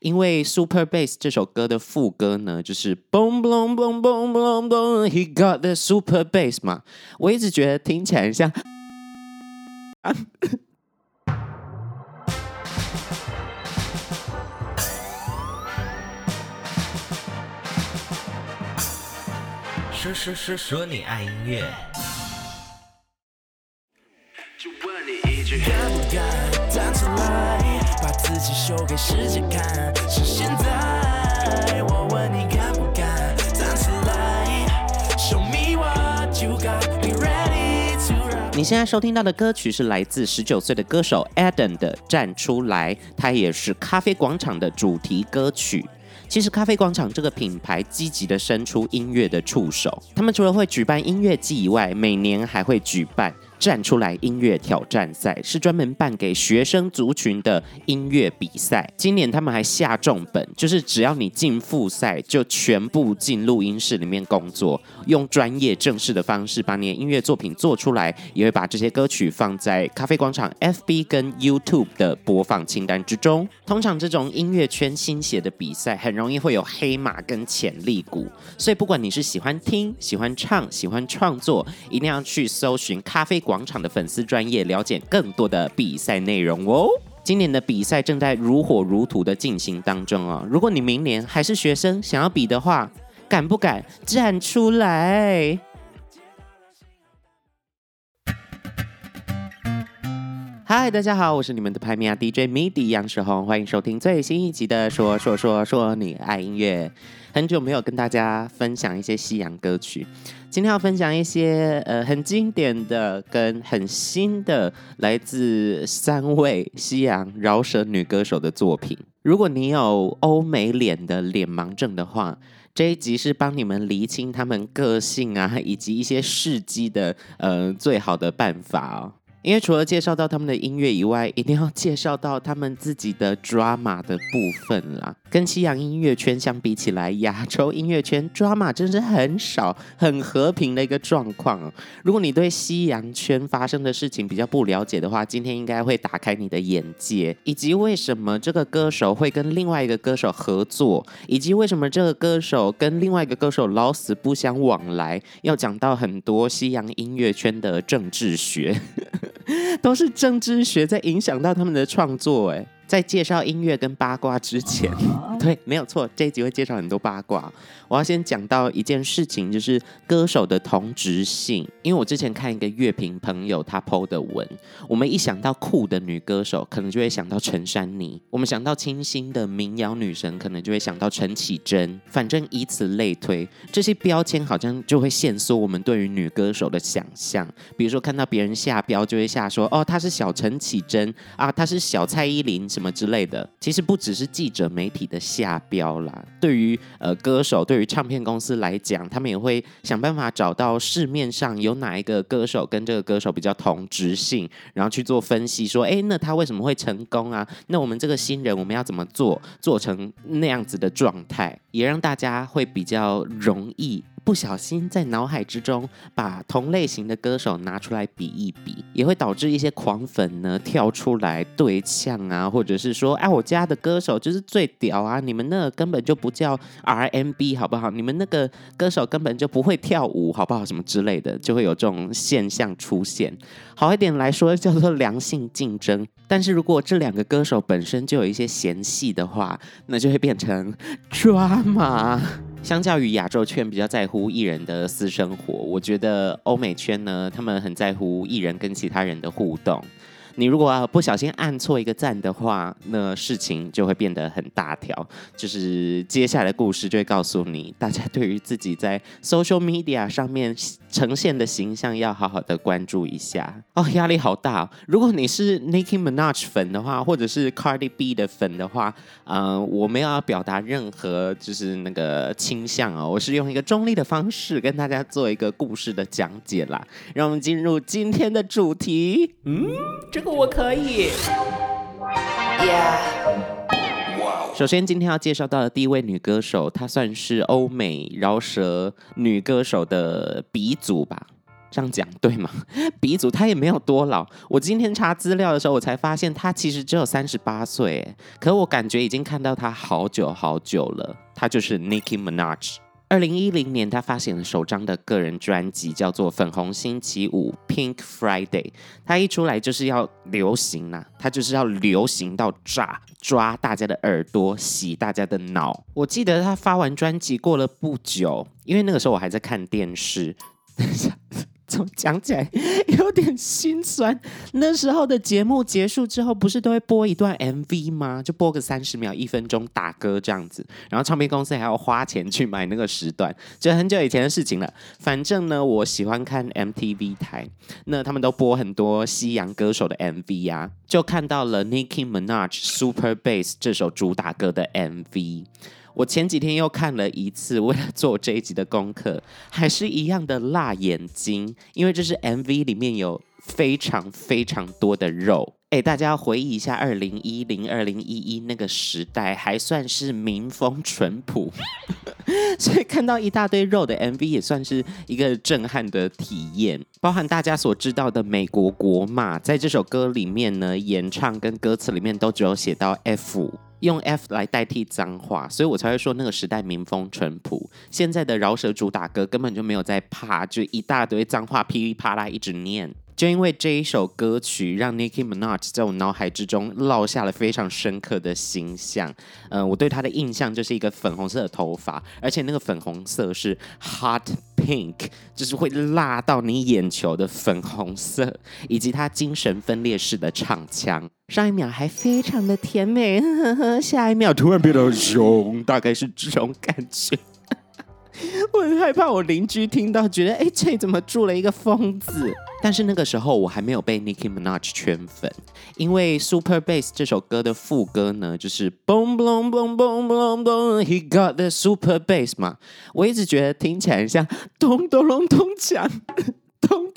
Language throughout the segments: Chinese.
因为 Super Bass 这首歌的副歌呢，就是 Boom Boom Boom Boom Boom Boom，He got the Super Bass 嘛，我一直觉得听起来很像。说说说说你爱音乐。就问你一句，敢不敢站出来，把自己秀给世界看？是现在。我问你敢不敢站出来，Show me what you got, be ready to run。你现在收听到的歌曲是来自十九岁的歌手 Adam 的《站出来》，它也是咖啡广场的主题歌曲。其实咖啡广场这个品牌积极地伸出音乐的触手，他们除了会举办音乐季以外，每年还会举办。站出来音乐挑战赛是专门办给学生族群的音乐比赛。今年他们还下重本，就是只要你进复赛，就全部进录音室里面工作，用专业正式的方式把你的音乐作品做出来，也会把这些歌曲放在咖啡广场 FB 跟 YouTube 的播放清单之中。通常这种音乐圈新血的比赛，很容易会有黑马跟潜力股，所以不管你是喜欢听、喜欢唱、喜欢创作，一定要去搜寻咖啡广场的粉丝专业，了解更多的比赛内容哦。今年的比赛正在如火如荼的进行当中哦。如果你明年还是学生，想要比的话，敢不敢站出来？嗨，大家好，我是你们的排名啊 DJ MIDI 杨世宏，欢迎收听最新一集的说说说说你爱音乐。很久没有跟大家分享一些西洋歌曲，今天要分享一些呃很经典的跟很新的来自三位西洋饶舌女歌手的作品。如果你有欧美脸的脸盲症的话，这一集是帮你们厘清他们个性啊以及一些事迹的呃最好的办法哦。因为除了介绍到他们的音乐以外，一定要介绍到他们自己的 drama 的部分啦。跟西洋音乐圈相比起来，亚洲音乐圈 drama 真是很少，很和平的一个状况。如果你对西洋圈发生的事情比较不了解的话，今天应该会打开你的眼界，以及为什么这个歌手会跟另外一个歌手合作，以及为什么这个歌手跟另外一个歌手老死不相往来。要讲到很多西洋音乐圈的政治学。都是政治学在影响到他们的创作，哎。在介绍音乐跟八卦之前，对，没有错，这一集会介绍很多八卦。我要先讲到一件事情，就是歌手的同质性。因为我之前看一个乐评朋友他 PO 的文，我们一想到酷的女歌手，可能就会想到陈珊妮；我们想到清新的民谣女神，可能就会想到陈绮贞。反正以此类推，这些标签好像就会限缩我们对于女歌手的想象。比如说看到别人下标，就会下说：“哦，她是小陈绮贞啊，她是小蔡依林。”什么之类的，其实不只是记者媒体的下标啦。对于呃歌手，对于唱片公司来讲，他们也会想办法找到市面上有哪一个歌手跟这个歌手比较同质性，然后去做分析，说，哎，那他为什么会成功啊？那我们这个新人，我们要怎么做，做成那样子的状态，也让大家会比较容易。不小心在脑海之中把同类型的歌手拿出来比一比，也会导致一些狂粉呢跳出来对呛啊，或者是说，哎，我家的歌手就是最屌啊，你们那根本就不叫 RMB 好不好？你们那个歌手根本就不会跳舞好不好？什么之类的，就会有这种现象出现。好一点来说叫做良性竞争，但是如果这两个歌手本身就有一些嫌隙的话，那就会变成抓嘛。相较于亚洲圈比较在乎艺人的私生活，我觉得欧美圈呢，他们很在乎艺人跟其他人的互动。你如果不小心按错一个赞的话，那事情就会变得很大条。就是接下来的故事就会告诉你，大家对于自己在 social media 上面呈现的形象要好好的关注一下。哦，压力好大哦。如果你是 Nicki Minaj 粉的话，或者是 Cardi B 的粉的话，嗯、呃，我没有要表达任何就是那个倾向哦，我是用一个中立的方式跟大家做一个故事的讲解啦。让我们进入今天的主题。嗯，这个。我可以。Yeah. 首先，今天要介绍到的第一位女歌手，她算是欧美饶舌女歌手的鼻祖吧。这样讲对吗？鼻祖她也没有多老。我今天查资料的时候，我才发现她其实只有三十八岁，可我感觉已经看到她好久好久了。她就是 Nicki Minaj。二零一零年，他发行了首张的个人专辑，叫做《粉红星期五》（Pink Friday）。他一出来就是要流行呐、啊，他就是要流行到炸，抓大家的耳朵，洗大家的脑。我记得他发完专辑过了不久，因为那个时候我还在看电视。怎 么讲起来有点心酸？那时候的节目结束之后，不是都会播一段 MV 吗？就播个三十秒、一分钟打歌这样子，然后唱片公司还要花钱去买那个时段，就很久以前的事情了。反正呢，我喜欢看 MTV 台，那他们都播很多西洋歌手的 MV 啊，就看到了 Nicki Minaj Super Bass 这首主打歌的 MV。我前几天又看了一次，为了做这一集的功课，还是一样的辣眼睛，因为这是 MV 里面有非常非常多的肉。哎，大家要回忆一下，二零一零、二零一一那个时代，还算是民风淳朴，所以看到一大堆肉的 MV 也算是一个震撼的体验。包含大家所知道的美国国骂，在这首歌里面呢，演唱跟歌词里面都只有写到 F。用 F 来代替脏话，所以我才会说那个时代民风淳朴。现在的饶舌主打歌根本就没有在怕，就一大堆脏话噼里啪啦一直念。就因为这一首歌曲，让 Nicki Minaj 在我脑海之中烙下了非常深刻的形象。嗯、呃，我对她的印象就是一个粉红色的头发，而且那个粉红色是 hot pink，就是会辣到你眼球的粉红色，以及她精神分裂式的唱腔。上一秒还非常的甜美，呵呵，下一秒突然变得 凶，大概是这种感觉。我很害怕，我邻居听到觉得，哎，这怎么住了一个疯子？但是那个时候我还没有被 Nicki Minaj 圈粉，因为 Super Bass 这首歌的副歌呢，就是 Boom Boom Boom Boom Boom Boom，He got the Super Bass 嘛，我一直觉得听起来像咚咚隆咚锵。咚咚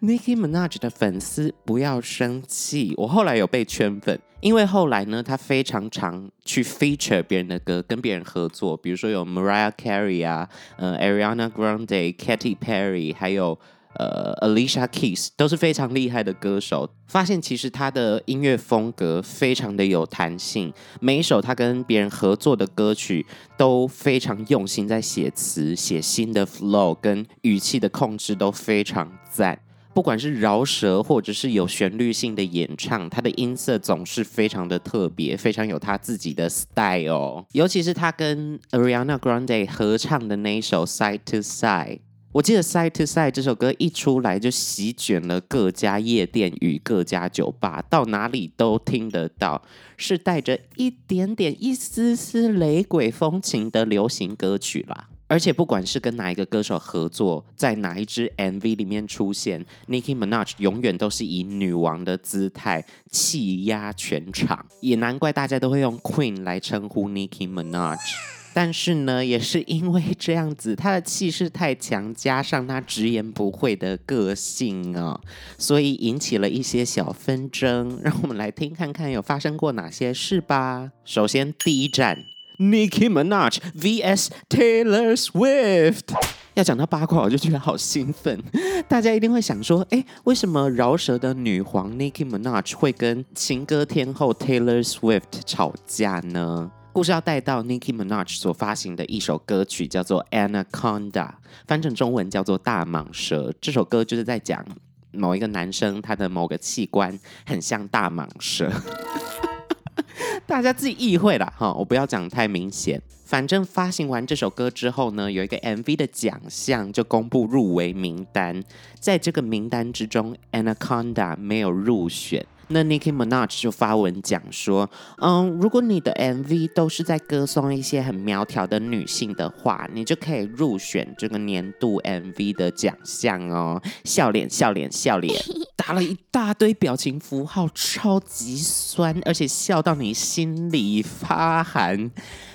，Nicki Minaj 的粉丝不要生气，我后来有被圈粉，因为后来呢，他非常常去 feature 别人的歌，跟别人合作，比如说有 Mariah Carey 啊，呃，Ariana Grande，Katy Perry，还有。呃，Alicia Keys 都是非常厉害的歌手。发现其实他的音乐风格非常的有弹性，每一首他跟别人合作的歌曲都非常用心在写词、写新的 flow 跟语气的控制都非常赞。不管是饶舌或者是有旋律性的演唱，他的音色总是非常的特别，非常有他自己的 style。尤其是他跟 Ariana Grande 合唱的那一首 Side to Side。我记得《Side to Side》这首歌一出来就席卷了各家夜店与各家酒吧，到哪里都听得到，是带着一点点、一丝丝雷鬼风情的流行歌曲啦。而且不管是跟哪一个歌手合作，在哪一支 MV 里面出现，Nicki Minaj 永远都是以女王的姿态气压全场，也难怪大家都会用 Queen 来称呼 Nicki Minaj。但是呢，也是因为这样子，他的气势太强，加上他直言不讳的个性啊，所以引起了一些小纷争。让我们来听看看有发生过哪些事吧。首先，第一站，Nicki Minaj vs Taylor Swift。要讲到八卦，我就觉得好兴奋。大家一定会想说，哎，为什么饶舌的女皇 Nicki Minaj 会跟情歌天后 Taylor Swift 吵架呢？故事要带到 Nicki Minaj 所发行的一首歌曲，叫做《Anaconda》，翻成中文叫做《大蟒蛇》。这首歌就是在讲某一个男生，他的某个器官很像大蟒蛇。大家自己意会啦，哈，我不要讲太明显。反正发行完这首歌之后呢，有一个 MV 的奖项就公布入围名单，在这个名单之中，《Anaconda》没有入选。那 Nicki Minaj 就发文讲说，嗯，如果你的 MV 都是在歌颂一些很苗条的女性的话，你就可以入选这个年度 MV 的奖项哦。笑脸，笑脸，笑脸，打了一大堆表情符号，超级酸，而且笑到你心里发寒。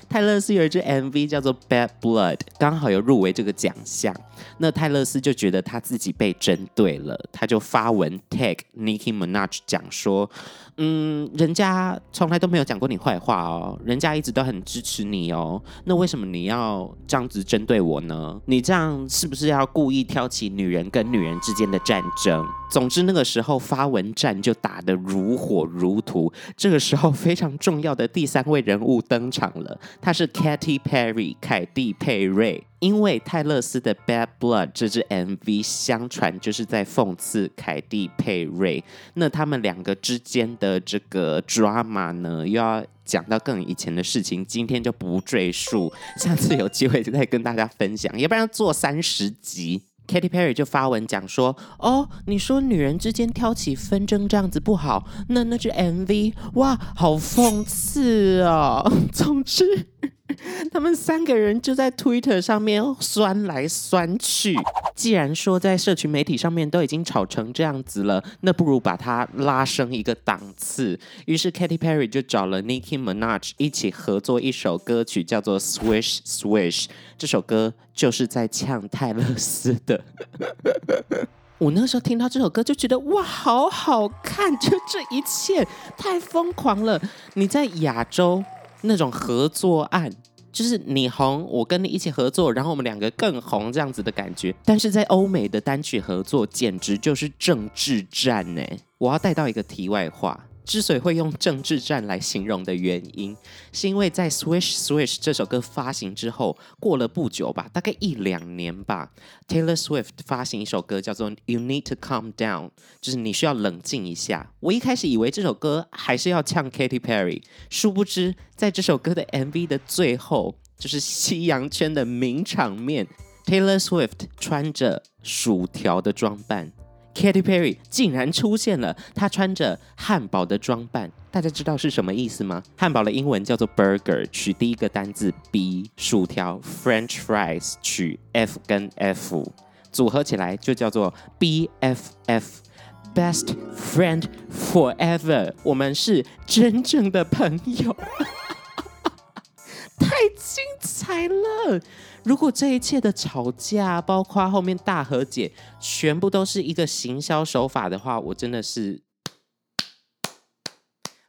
泰勒斯有一支 MV 叫做《Bad Blood》，刚好有入围这个奖项。那泰勒斯就觉得他自己被针对了，他就发文 tag Nicki Minaj 讲说：“嗯，人家从来都没有讲过你坏话哦，人家一直都很支持你哦，那为什么你要这样子针对我呢？你这样是不是要故意挑起女人跟女人之间的战争？总之那个时候发文战就打得如火如荼。这个时候非常重要的第三位人物登场了，他是 Katy Perry 凯蒂佩瑞。因为泰勒斯的《Bad Blood》这支 MV，相传就是在讽刺凯蒂佩瑞。那他们两个之间的这个 drama 呢，又要讲到更以前的事情，今天就不赘述，下次有机会再跟大家分享，要不然要做三十集。Katy Perry 就发文讲说：“哦，你说女人之间挑起纷争这样子不好，那那只 MV 哇，好讽刺哦。总之。” 他们三个人就在 Twitter 上面酸来酸去。既然说在社群媒体上面都已经吵成这样子了，那不如把它拉升一个档次。于是 Katy Perry 就找了 Nicki Minaj 一起合作一首歌曲，叫做 Swish Swish。这首歌就是在呛泰勒斯的。我那时候听到这首歌就觉得哇，好好看！就这一切太疯狂了。你在亚洲。那种合作案，就是你红，我跟你一起合作，然后我们两个更红这样子的感觉。但是在欧美的单曲合作，简直就是政治战呢。我要带到一个题外话。之所以会用政治战来形容的原因，是因为在《Swish Swish》这首歌发行之后，过了不久吧，大概一两年吧，Taylor Swift 发行一首歌叫做《You Need to Calm Down》，就是你需要冷静一下。我一开始以为这首歌还是要呛 Katy Perry，殊不知在这首歌的 MV 的最后，就是西洋圈的名场面，Taylor Swift 穿着薯条的装扮。Katy Perry 竟然出现了，她穿着汉堡的装扮，大家知道是什么意思吗？汉堡的英文叫做 burger，取第一个单字 b，薯条。French fries 取 f 跟 f，组合起来就叫做 BFF，Best Friend Forever，我们是真正的朋友，太精彩了！如果这一切的吵架，包括后面大和解，全部都是一个行销手法的话，我真的是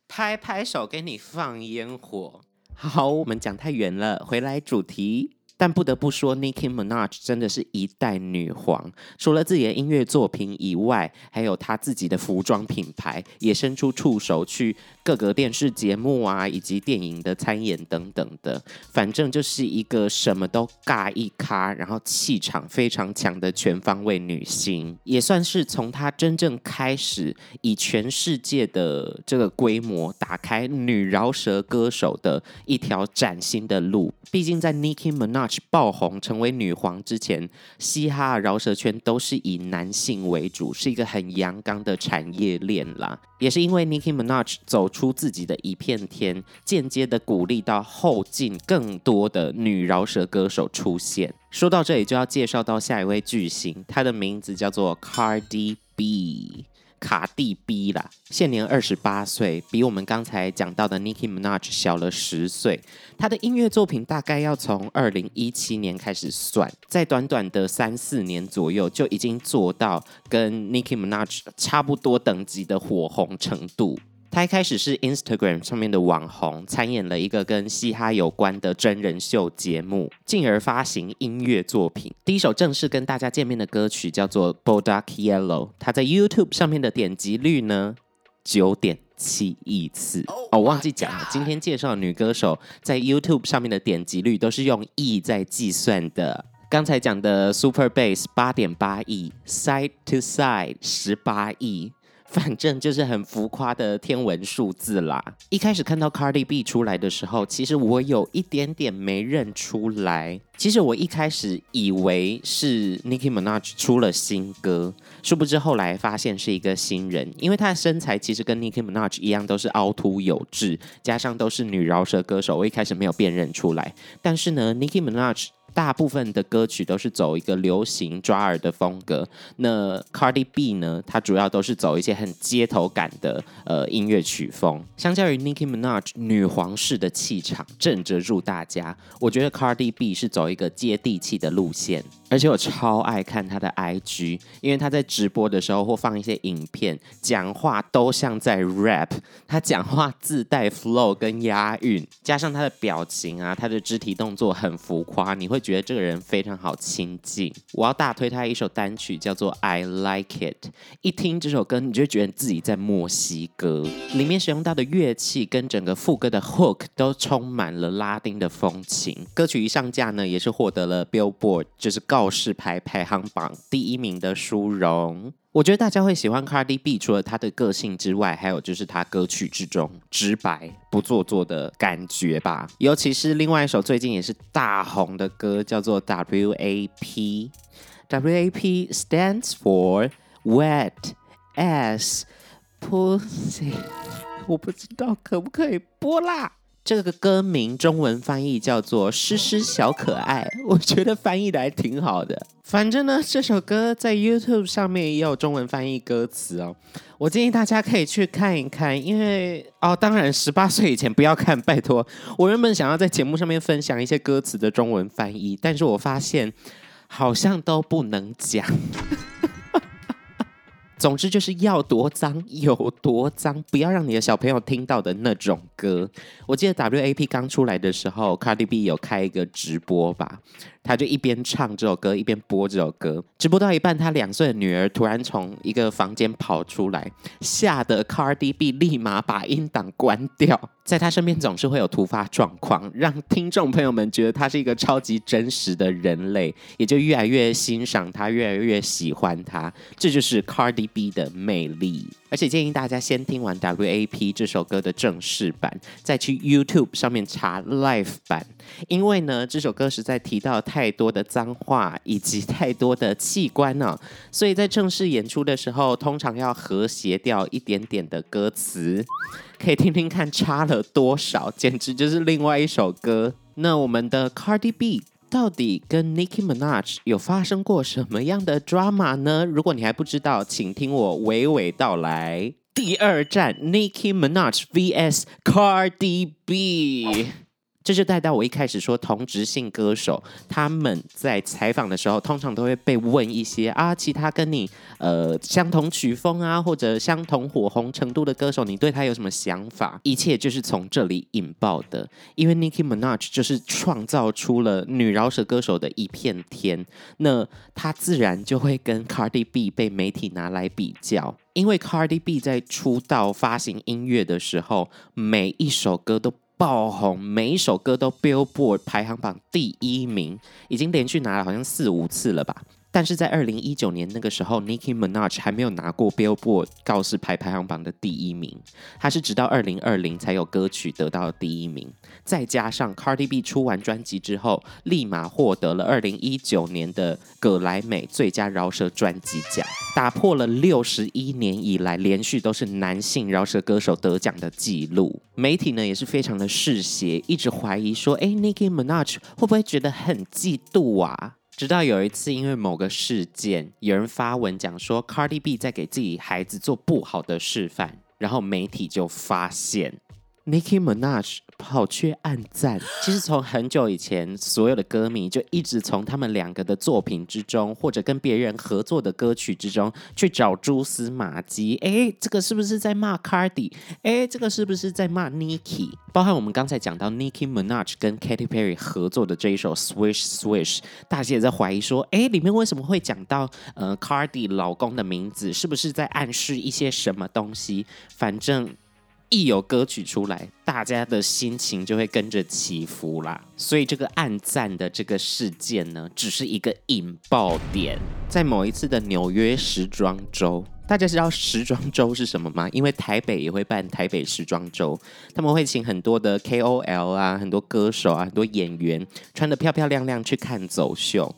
拍拍手给你放烟火。好，我们讲太远了，回来主题。但不得不说，Nicki Minaj 真的是一代女皇。除了自己的音乐作品以外，还有她自己的服装品牌，也伸出触手去各个电视节目啊，以及电影的参演等等的。反正就是一个什么都尬一咖，然后气场非常强的全方位女星，也算是从她真正开始以全世界的这个规模打开女饶舌歌手的一条崭新的路。毕竟在 Nicki Minaj 爆红成为女皇之前，嘻哈饶舌圈都是以男性为主，是一个很阳刚的产业链啦。也是因为 Nicki Minaj 走出自己的一片天，间接的鼓励到后进更多的女饶舌歌手出现。说到这里，就要介绍到下一位巨星，她的名字叫做 Cardi B。卡蒂 B 啦，现年二十八岁，比我们刚才讲到的 Nicki Minaj 小了十岁。他的音乐作品大概要从二零一七年开始算，在短短的三四年左右，就已经做到跟 Nicki Minaj 差不多等级的火红程度。他一开始是 Instagram 上面的网红，参演了一个跟嘻哈有关的真人秀节目，进而发行音乐作品。第一首正式跟大家见面的歌曲叫做《Bodak Yellow》，他在 YouTube 上面的点击率呢，九点七亿次。哦，忘记讲了，今天介绍的女歌手在 YouTube 上面的点击率都是用亿在计算的。刚才讲的 Super Bass 八点八亿，Side to Side 十八亿。反正就是很浮夸的天文数字啦。一开始看到 Cardi B 出来的时候，其实我有一点点没认出来。其实我一开始以为是 Nicki Minaj 出了新歌，殊不知后来发现是一个新人，因为她的身材其实跟 Nicki Minaj 一样，都是凹凸有致，加上都是女饶舌歌手，我一开始没有辨认出来。但是呢，Nicki Minaj 大部分的歌曲都是走一个流行抓耳的风格，那 Cardi B 呢，它主要都是走一些很街头感的呃音乐曲风。相较于 Nicki Minaj 女皇式的气场震慑住大家，我觉得 Cardi B 是走一个接地气的路线。而且我超爱看他的 IG，因为他在直播的时候或放一些影片，讲话都像在 rap。他讲话自带 flow 跟押韵，加上他的表情啊，他的肢体动作很浮夸，你会觉得这个人非常好亲近。我要大推他一首单曲，叫做《I Like It》。一听这首歌，你就觉得自己在墨西哥，里面使用到的乐器跟整个副歌的 hook 都充满了拉丁的风情。歌曲一上架呢，也是获得了 Billboard 就是告示牌排行榜第一名的殊荣。我觉得大家会喜欢 Cardi B，除了她的个性之外，还有就是她歌曲之中直白不做作的感觉吧。尤其是另外一首最近也是大红的歌，叫做 WAP。WAP stands for Wet Ass Pussy。我不知道可不可以播啦。这个歌名中文翻译叫做《诗诗小可爱》，我觉得翻译的还挺好的。反正呢，这首歌在 YouTube 上面也有中文翻译歌词哦。我建议大家可以去看一看，因为哦，当然十八岁以前不要看，拜托。我原本想要在节目上面分享一些歌词的中文翻译，但是我发现好像都不能讲。总之就是要多脏有多脏，不要让你的小朋友听到的那种歌。我记得 WAP 刚出来的时候，Cardi B 有开一个直播吧。他就一边唱这首歌，一边播这首歌。直播到一半，他两岁的女儿突然从一个房间跑出来，吓得 Cardi B 立马把音档关掉。在他身边总是会有突发状况，让听众朋友们觉得他是一个超级真实的人类，也就越来越欣赏他，越来越喜欢他。这就是 Cardi B 的魅力。而且建议大家先听完 WAP 这首歌的正式版，再去 YouTube 上面查 Live 版，因为呢，这首歌实在提到太多的脏话以及太多的器官呢、所以在正式演出的时候，通常要和谐掉一点点的歌词，可以听听看差了多少，简直就是另外一首歌。那我们的 Cardi B。到底跟 Nicki Minaj 有发生过什么样的 drama 呢？如果你还不知道，请听我娓娓道来。第二站，Nicki Minaj vs Cardi B。这就带到我一开始说同职性歌手，他们在采访的时候，通常都会被问一些啊，其他跟你呃相同曲风啊，或者相同火红程度的歌手，你对他有什么想法？一切就是从这里引爆的，因为 Nicki Minaj 就是创造出了女饶舌歌手的一片天，那他自然就会跟 Cardi B 被媒体拿来比较，因为 Cardi B 在出道发行音乐的时候，每一首歌都。爆红，每一首歌都 Billboard 排行榜第一名，已经连续拿了好像四五次了吧。但是在二零一九年那个时候，Nicki Minaj 还没有拿过 Billboard 告示牌排行榜的第一名，他是直到二零二零才有歌曲得到第一名。再加上 Cardi B 出完专辑之后，立马获得了二零一九年的葛莱美最佳饶舌专辑奖，打破了六十一年以来连续都是男性饶舌歌手得奖的记录。媒体呢也是非常的嗜血，一直怀疑说，哎，Nicki Minaj 会不会觉得很嫉妒啊？直到有一次，因为某个事件，有人发文讲说 Cardi B 在给自己孩子做不好的示范，然后媒体就发现 Nicki Minaj。跑去按赞，其实从很久以前，所有的歌迷就一直从他们两个的作品之中，或者跟别人合作的歌曲之中去找蛛丝马迹。哎，这个是不是在骂 Cardi？哎，这个是不是在骂 Nicki？包含我们刚才讲到 Nicki Minaj 跟 Katy Perry 合作的这一首 Swish Swish，大家也在怀疑说，哎，里面为什么会讲到呃 Cardi 老公的名字？是不是在暗示一些什么东西？反正。一有歌曲出来，大家的心情就会跟着起伏啦。所以这个暗赞的这个事件呢，只是一个引爆点。在某一次的纽约时装周，大家知道时装周是什么吗？因为台北也会办台北时装周，他们会请很多的 KOL 啊，很多歌手啊，很多演员穿得漂漂亮亮去看走秀。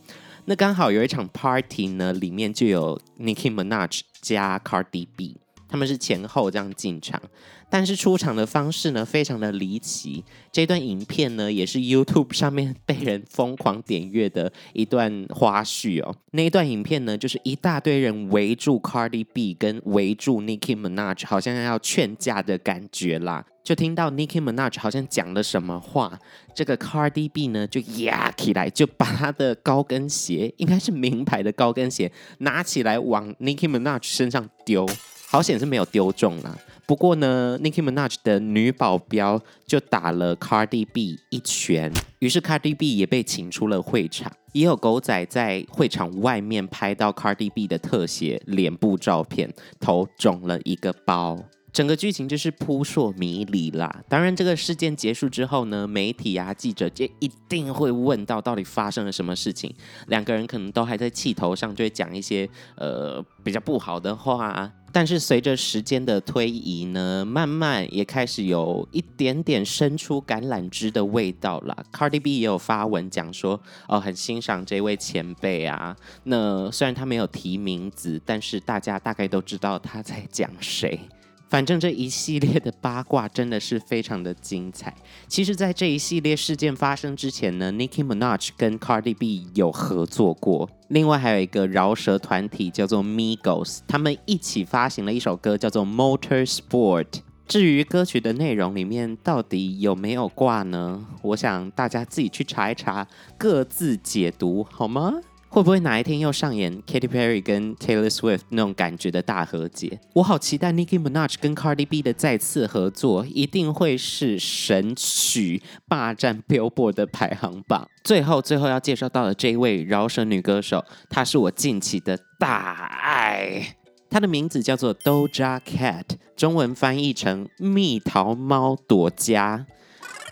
那刚好有一场 party 呢，里面就有 Nicki Minaj 加 Cardi B。他们是前后这样进场，但是出场的方式呢，非常的离奇。这段影片呢，也是 YouTube 上面被人疯狂点阅的一段花絮哦。那一段影片呢，就是一大堆人围住 Cardi B 跟围住 Nicki Minaj，好像要劝架的感觉啦。就听到 Nicki Minaj 好像讲了什么话，这个 Cardi B 呢就压起来，就把他的高跟鞋，应该是名牌的高跟鞋，拿起来往 Nicki Minaj 身上丢。好险是没有丢中啦。不过呢，Nicki Minaj 的女保镖就打了 Cardi B 一拳，于是 Cardi B 也被请出了会场。也有狗仔在会场外面拍到 Cardi B 的特写脸部照片，头肿了一个包。整个剧情就是扑朔迷离啦。当然，这个事件结束之后呢，媒体啊、记者就一定会问到到底发生了什么事情。两个人可能都还在气头上，就会讲一些呃比较不好的话。但是随着时间的推移呢，慢慢也开始有一点点伸出橄榄枝的味道啦。Cardi B 也有发文讲说，哦，很欣赏这位前辈啊。那虽然他没有提名字，但是大家大概都知道他在讲谁。反正这一系列的八卦真的是非常的精彩。其实，在这一系列事件发生之前呢，Nicki Minaj 跟 Cardi B 有合作过。另外还有一个饶舌团体叫做 Migos，他们一起发行了一首歌叫做 Motorsport。至于歌曲的内容里面到底有没有挂呢？我想大家自己去查一查，各自解读好吗？会不会哪一天又上演 Katy Perry 跟 Taylor Swift 那种感觉的大和解？我好期待 Nicki Minaj 跟 Cardi B 的再次合作，一定会是神曲霸占 Billboard 的排行榜。最后，最后要介绍到的这一位饶舌女歌手，她是我近期的大爱，她的名字叫做 Doja Cat，中文翻译成蜜桃猫朵佳。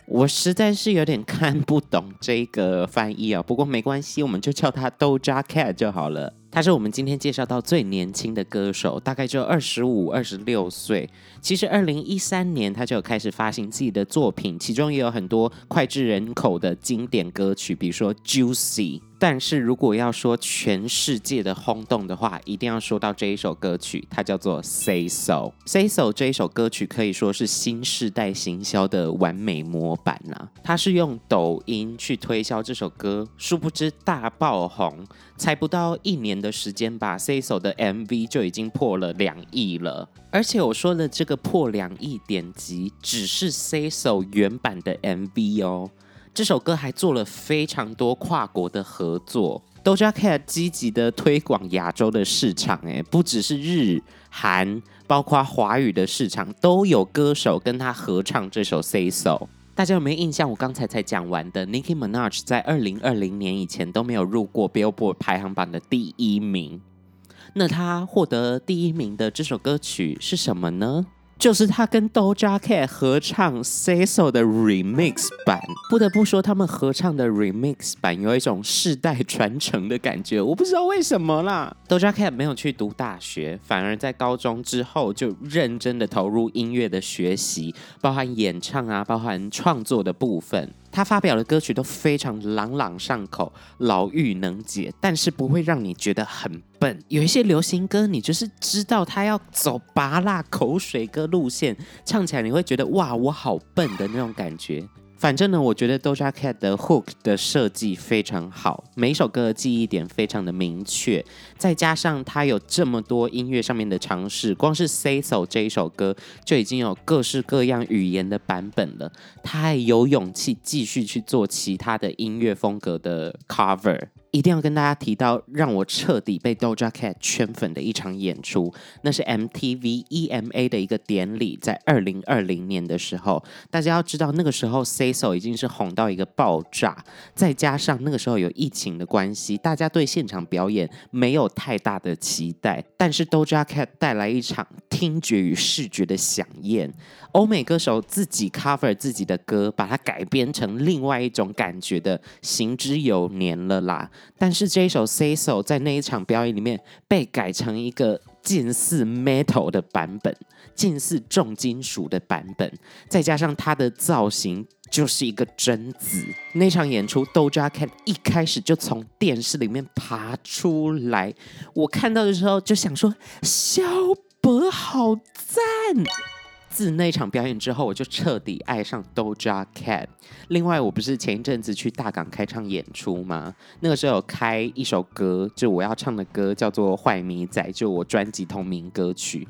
我实在是有点看不懂这个翻译啊，不过没关系，我们就叫他 Doja Cat 就好了。他是我们今天介绍到最年轻的歌手，大概就二十五、二十六岁。其实二零一三年他就有开始发行自己的作品，其中也有很多脍炙人口的经典歌曲，比如说 Juicy。但是如果要说全世界的轰动的话，一定要说到这一首歌曲，它叫做 Say So。Say So 这一首歌曲可以说是新世代行销的完美模板呐、啊。它是用抖音去推销这首歌，殊不知大爆红，才不到一年的时间吧，Say So 的 MV 就已经破了两亿了。而且我说的这个破两亿点击，只是 Say So 原版的 MV 哦。这首歌还做了非常多跨国的合作，Doja Cat 积极的推广亚洲的市场，哎，不只是日韩，包括华语的市场都有歌手跟他合唱这首 Say So。大家有没有印象？我刚才才讲完的 Nicki Minaj 在二零二零年以前都没有入过 Billboard 排行榜的第一名，那他获得第一名的这首歌曲是什么呢？就是他跟 Doja Cat 合唱 s e s o 的 Remix 版，不得不说他们合唱的 Remix 版有一种世代传承的感觉，我不知道为什么啦。Doja Cat 没有去读大学，反而在高中之后就认真的投入音乐的学习，包含演唱啊，包含创作的部分。他发表的歌曲都非常朗朗上口，老嫗能解，但是不会让你觉得很笨。有一些流行歌，你就是知道他要走拔辣口水歌路线，唱起来你会觉得哇，我好笨的那种感觉。反正呢，我觉得 Doja Cat 的 Hook 的设计非常好，每一首歌的记忆点非常的明确，再加上它有这么多音乐上面的尝试，光是 Say So 这一首歌就已经有各式各样语言的版本了，他还有勇气继续去做其他的音乐风格的 Cover。一定要跟大家提到，让我彻底被 Doja Cat 圈粉的一场演出，那是 MTV EMA 的一个典礼，在二零二零年的时候，大家要知道那个时候 Say So 已经是红到一个爆炸，再加上那个时候有疫情的关系，大家对现场表演没有太大的期待，但是 Doja Cat 带来一场听觉与视觉的响宴。欧美歌手自己 cover 自己的歌，把它改编成另外一种感觉的，行之有年了啦。但是这一首 Say So 在那一场表演里面被改成一个近似 metal 的版本，近似重金属的版本，再加上它的造型就是一个贞子。那场演出，Doja Cat 一开始就从电视里面爬出来，我看到的时候就想说：小伯好赞。自那场表演之后，我就彻底爱上 Doja Cat。另外，我不是前一阵子去大港开唱演出吗？那个时候有开一首歌，就我要唱的歌叫做《坏米仔》，就我专辑同名歌曲。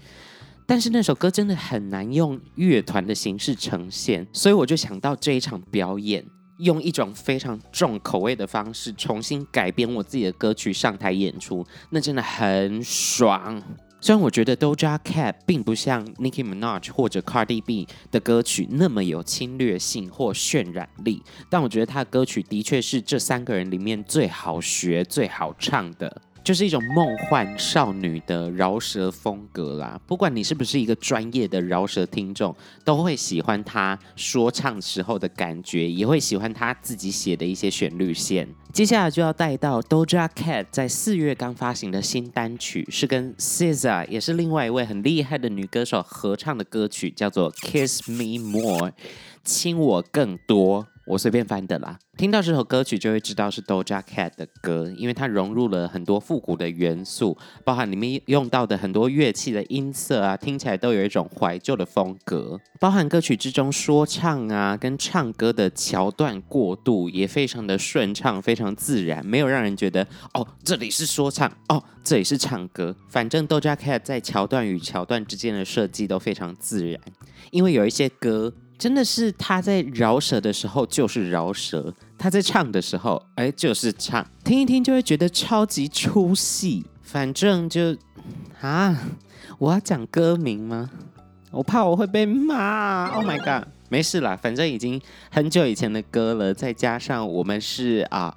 但是那首歌真的很难用乐团的形式呈现，所以我就想到这一场表演，用一种非常重口味的方式重新改编我自己的歌曲上台演出，那真的很爽。虽然我觉得 Doja Cat 并不像 Nicki Minaj 或者 Cardi B 的歌曲那么有侵略性或渲染力，但我觉得他的歌曲的确是这三个人里面最好学、最好唱的。就是一种梦幻少女的饶舌风格啦。不管你是不是一个专业的饶舌听众，都会喜欢她说唱时候的感觉，也会喜欢她自己写的一些旋律线。接下来就要带到 Doja Cat 在四月刚发行的新单曲，是跟 SZA 也是另外一位很厉害的女歌手合唱的歌曲，叫做 Kiss Me More，亲我更多。我随便翻的啦，听到这首歌曲就会知道是 Doja Cat 的歌，因为它融入了很多复古的元素，包含里面用到的很多乐器的音色啊，听起来都有一种怀旧的风格。包含歌曲之中说唱啊跟唱歌的桥段过渡也非常的顺畅，非常自然，没有让人觉得哦这里是说唱哦这里是唱歌，反正 Doja Cat 在桥段与桥段之间的设计都非常自然，因为有一些歌。真的是他在饶舌的时候就是饶舌，他在唱的时候哎就是唱，听一听就会觉得超级出戏。反正就啊，我要讲歌名吗？我怕我会被骂。Oh my god，没事啦，反正已经很久以前的歌了，再加上我们是啊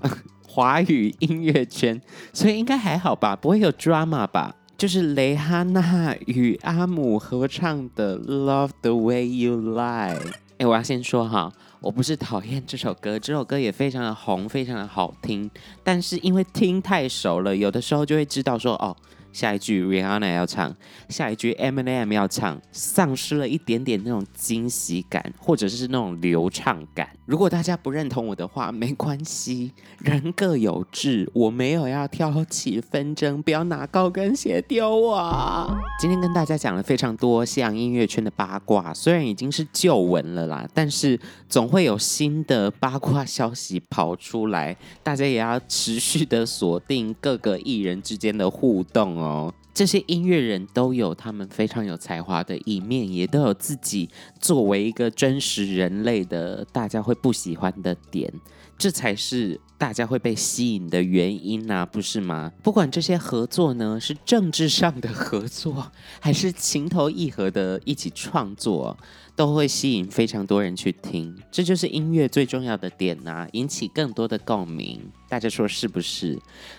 华语音乐圈，所以应该还好吧，不会有 drama 吧。就是蕾哈娜与阿姆合唱的《Love the Way You Lie》。哎，我要先说哈，我不是讨厌这首歌，这首歌也非常的红，非常的好听。但是因为听太熟了，有的时候就会知道说哦。下一句 Rihanna 要唱，下一句 Eminem 要唱，丧失了一点点那种惊喜感，或者是那种流畅感。如果大家不认同我的话，没关系，人各有志，我没有要挑起纷争，不要拿高跟鞋丢我。今天跟大家讲了非常多西洋音乐圈的八卦，虽然已经是旧闻了啦，但是总会有新的八卦消息跑出来，大家也要持续的锁定各个艺人之间的互动哦。哦，这些音乐人都有他们非常有才华的一面，也都有自己作为一个真实人类的大家会不喜欢的点，这才是大家会被吸引的原因啊，不是吗？不管这些合作呢，是政治上的合作，还是情投意合的一起创作。都会吸引非常多人去听，这就是音乐最重要的点呐、啊，引起更多的共鸣。大家说是不是？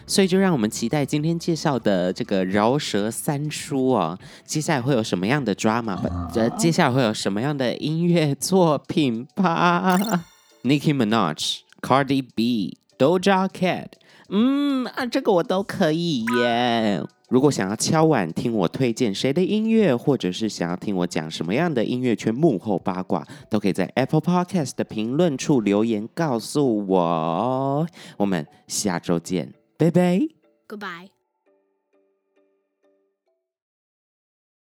所以就让我们期待今天介绍的这个饶舌三叔哦，接下来会有什么样的 drama？呃，接下来会有什么样的音乐作品吧？Nicki Minaj、Cardi B、Doja Cat，嗯啊，这个我都可以耶。如果想要敲碗听我推荐谁的音乐，或者是想要听我讲什么样的音乐圈幕后八卦，都可以在 Apple Podcast 的评论处留言告诉我。我们下周见，拜拜，Goodbye。